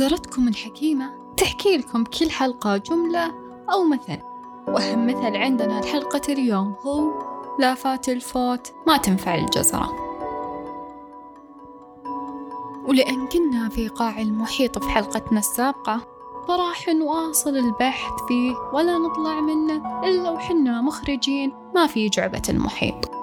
جزرتكم الحكيمة تحكي لكم كل حلقة جملة أو مثل. وأهم مثل عندنا لحلقة اليوم هو لا فات الفوت ما تنفع الجزرة. ولأن كنا في قاع المحيط في حلقتنا السابقة فراح نواصل البحث فيه ولا نطلع منه إلا وحنا مخرجين ما في جعبة المحيط.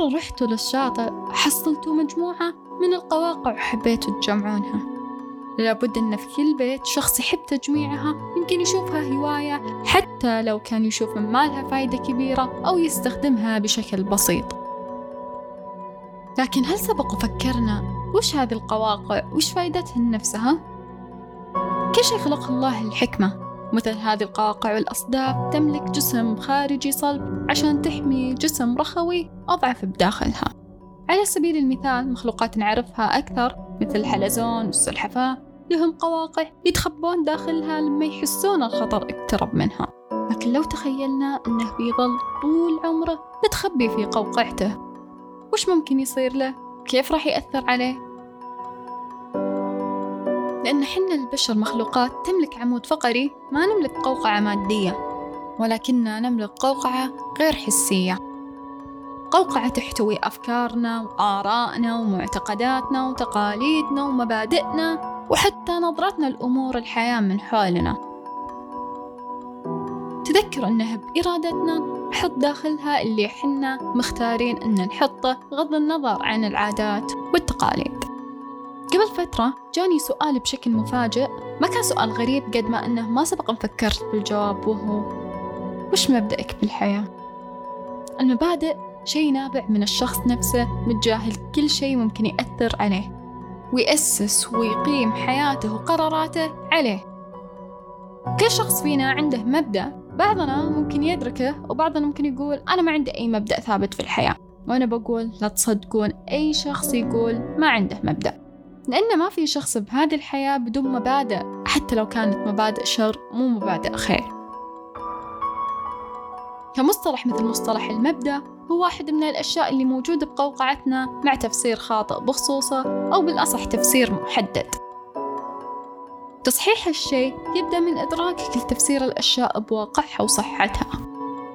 مرة رحتوا للشاطئ حصلتوا مجموعة من القواقع وحبيتوا تجمعونها. لابد أن في كل بيت شخص يحب تجميعها يمكن يشوفها هواية حتى لو كان يشوف ما لها فايدة كبيرة أو يستخدمها بشكل بسيط. لكن هل سبق وفكرنا وش هذه القواقع؟ وش فائدتهن نفسها؟ كل شيء خلق الله الحكمة. مثل هذه القواقع والأصداف تملك جسم خارجي صلب عشان تحمي جسم رخوي أضعف بداخلها على سبيل المثال مخلوقات نعرفها أكثر مثل الحلزون والسلحفاة لهم قواقع يتخبون داخلها لما يحسون الخطر اقترب منها لكن لو تخيلنا أنه بيظل طول عمره متخبي في قوقعته وش ممكن يصير له؟ كيف راح يأثر عليه؟ لأن حنا البشر مخلوقات تملك عمود فقري ما نملك قوقعة مادية ولكننا نملك قوقعة غير حسية. قوقعة تحتوي أفكارنا وآرائنا ومعتقداتنا وتقاليدنا ومبادئنا وحتى نظرتنا لأمور الحياة من حولنا. تذكر أنها بإرادتنا نحط داخلها اللي حنا مختارين أن نحطه بغض النظر عن العادات والتقاليد. قبل فترة جاني سؤال بشكل مفاجئ. ما كان سؤال غريب قد ما أنه ما سبق فكرت بالجواب وهو وش مبدأك بالحياة؟ المبادئ شيء نابع من الشخص نفسه متجاهل كل شيء ممكن يأثر عليه ويأسس ويقيم حياته وقراراته عليه. كل شخص فينا عنده مبدأ بعضنا ممكن يدركه وبعضنا ممكن يقول أنا ما عندي أي مبدأ ثابت في الحياة. وأنا بقول لا تصدقون أي شخص يقول ما عنده مبدأ. لأن ما في شخص بهذه الحياة بدون مبادئ حتى لو كانت مبادئ شر مو مبادئ خير. كمصطلح مثل مصطلح المبدأ هو واحد من الأشياء اللي موجودة بقوقعتنا مع تفسير خاطئ بخصوصه أو بالأصح تفسير محدد. تصحيح الشيء يبدأ من إدراكك لتفسير الأشياء بواقعها وصحتها.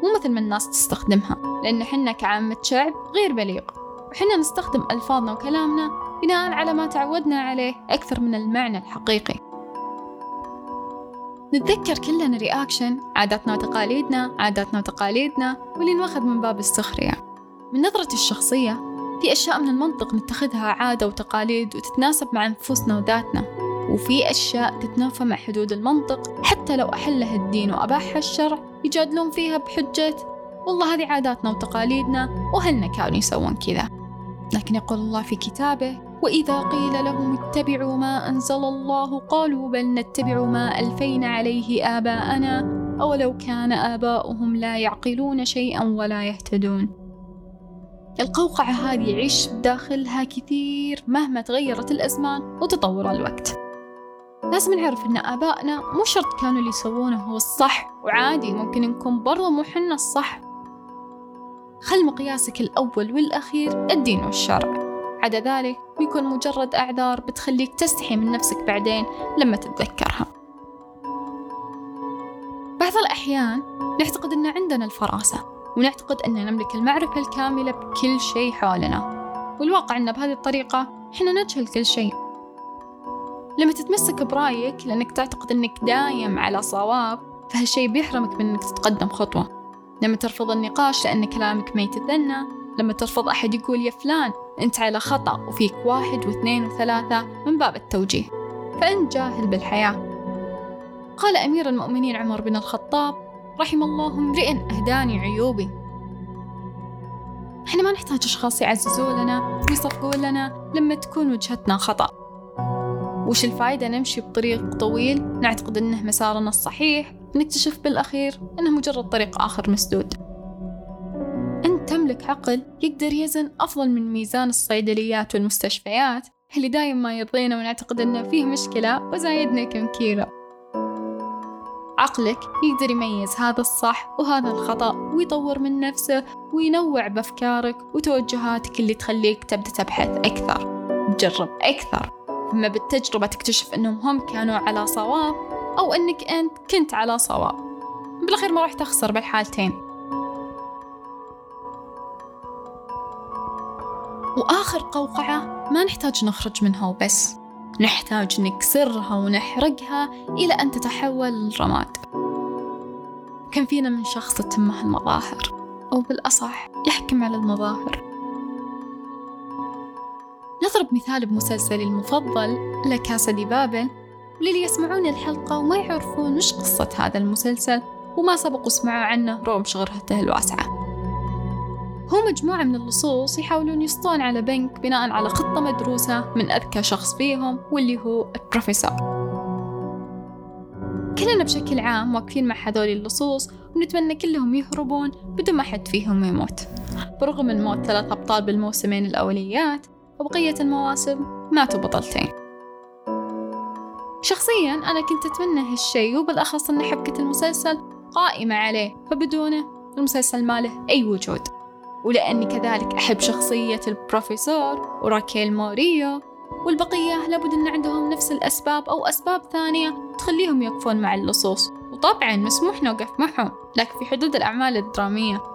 مو مثل ما الناس تستخدمها لأن حنا كعامة شعب غير بليغ. وحنا نستخدم ألفاظنا وكلامنا بناء على ما تعودنا عليه أكثر من المعنى الحقيقي. نتذكر كلنا رياكشن عاداتنا وتقاليدنا عاداتنا وتقاليدنا واللي نوخذ من باب السخرية. من نظرتي الشخصية في أشياء من المنطق نتخذها عادة وتقاليد وتتناسب مع نفوسنا وذاتنا. وفي أشياء تتنافى مع حدود المنطق حتى لو أحلها الدين وأباحها الشرع يجادلون فيها بحجة والله هذه عاداتنا وتقاليدنا وهلنا كانوا يسوون كذا. لكن يقول الله في كتابه وإذا قيل لهم اتبعوا ما أنزل الله قالوا بل نتبع ما ألفينا عليه آباءنا أولو كان آباؤهم لا يعقلون شيئا ولا يهتدون. القوقعة هذه يعيش بداخلها كثير مهما تغيرت الأزمان وتطور الوقت. لازم نعرف إن آبائنا مو شرط كانوا اللي يسوونه هو الصح وعادي ممكن نكون برضه مو حنا الصح. خل مقياسك الأول والأخير الدين والشرع. عدا ذلك بيكون مجرد أعذار بتخليك تستحي من نفسك بعدين لما تتذكرها. بعض الأحيان نعتقد أن عندنا الفراسة ونعتقد أن نملك المعرفة الكاملة بكل شيء حولنا. والواقع أن بهذه الطريقة إحنا نجهل كل شيء. لما تتمسك برأيك لأنك تعتقد أنك دايم على صواب فهالشيء بيحرمك من أنك تتقدم خطوة. لما ترفض النقاش لأن كلامك ما يتثنى لما ترفض أحد يقول يا فلان أنت على خطأ وفيك واحد واثنين وثلاثة من باب التوجيه. فأنت جاهل بالحياة. قال أمير المؤمنين عمر بن الخطاب رحم الله امرئ أهداني عيوبي. إحنا ما نحتاج أشخاص يعززوا لنا ويصفقوا لنا لما تكون وجهتنا خطأ. وش الفايدة نمشي بطريق طويل نعتقد أنه مسارنا الصحيح نكتشف بالأخير أنه مجرد طريق آخر مسدود. أنت تملك عقل يقدر يزن أفضل من ميزان الصيدليات والمستشفيات اللي دايم ما يرضينا ونعتقد أنه فيه مشكلة وزايدنا كم كيلو. عقلك يقدر يميز هذا الصح وهذا الخطأ ويطور من نفسه وينوع بأفكارك وتوجهاتك اللي تخليك تبدأ تبحث أكثر. تجرب أكثر. ثم بالتجربة تكتشف أنهم هم كانوا على صواب أو أنك أنت كنت على صواب. بالأخير ما راح تخسر بالحالتين. وآخر قوقعة ما نحتاج نخرج منها وبس. نحتاج نكسرها ونحرقها إلى أن تتحول للرماد. كم فينا من شخص تتمه المظاهر أو بالأصح يحكم على المظاهر. نضرب مثال بمسلسلي المفضل لكاسا دي بابل وللي يسمعون الحلقة وما يعرفون وش قصة هذا المسلسل وما سبقوا سمعوا عنه رغم شهرته الواسعة هو مجموعة من اللصوص يحاولون يسطون على بنك بناء على خطة مدروسة من أذكى شخص فيهم واللي هو البروفيسور. كلنا بشكل عام واقفين مع هذول اللصوص ونتمنى كلهم يهربون بدون ما حد فيهم يموت. برغم من موت ثلاث أبطال بالموسمين الأوليات وبقية المواسم ماتوا بطلتين شخصيا أنا كنت أتمنى هالشي وبالأخص أن حبكة المسلسل قائمة عليه فبدونه المسلسل ما له أي وجود. ولأني كذلك أحب شخصية البروفيسور وراكيل موريو والبقية لابد أن عندهم نفس الأسباب أو أسباب ثانية تخليهم يقفون مع اللصوص. وطبعا مسموح نوقف معهم لكن في حدود الأعمال الدرامية.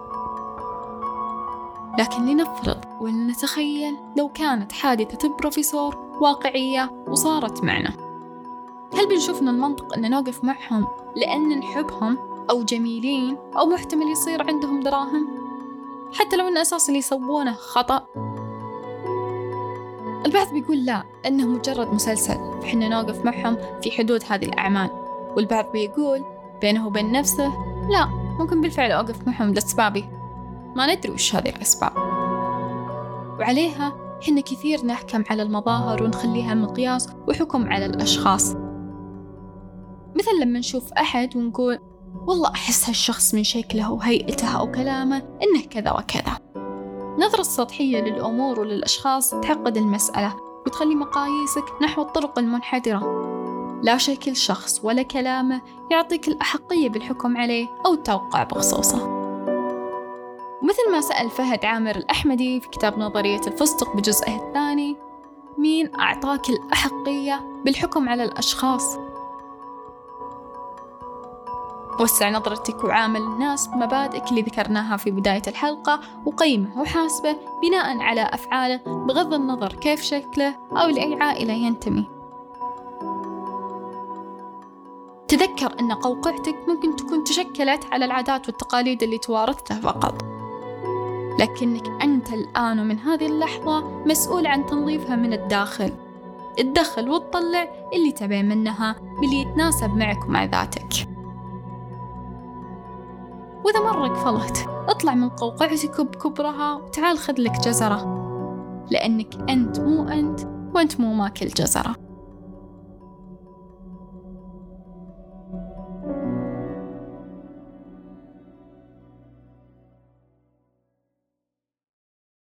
لكن لنفرض ولنتخيل لو كانت حادثة البروفيسور واقعية وصارت معنا. هل بنشوف من المنطق أن نوقف معهم لأن نحبهم أو جميلين أو محتمل يصير عندهم دراهم؟ حتى لو أن أساس اللي يسوونه خطأ. البعض بيقول لا أنه مجرد مسلسل. فحنا نوقف معهم في حدود هذه الأعمال. والبعض بيقول بينه وبين نفسه لا ممكن بالفعل أوقف معهم لأسبابي ما ندري وش هذه الأسباب. وعليها حنا كثير نحكم على المظاهر ونخليها مقياس وحكم على الأشخاص. مثل لما نشوف أحد ونقول والله أحس هالشخص من شكله وهيئته أو كلامه إنه كذا وكذا. نظرة سطحية للأمور وللأشخاص تعقد المسألة وتخلي مقاييسك نحو الطرق المنحدرة. لا شكل شخص ولا كلامه يعطيك الأحقية بالحكم عليه أو التوقع بخصوصه. ومثل ما سأل فهد عامر الأحمدي في كتاب نظرية الفستق بجزئه الثاني مين أعطاك الأحقية بالحكم على الأشخاص؟ وسع نظرتك وعامل الناس بمبادئك اللي ذكرناها في بداية الحلقة وقيمه وحاسبه بناء على أفعاله بغض النظر كيف شكله أو لأي عائلة ينتمي. تذكر أن قوقعتك ممكن تكون تشكلت على العادات والتقاليد اللي توارثتها فقط. لكنك أنت الآن ومن هذه اللحظة مسؤول عن تنظيفها من الداخل. تدخل وتطلع اللي تبين منها باللي يتناسب معك ومع ذاتك. وإذا مرة قفلت اطلع من قوقعتك بكبرها وتعال خذ لك جزرة. لأنك أنت مو أنت وأنت مو ماكل جزرة.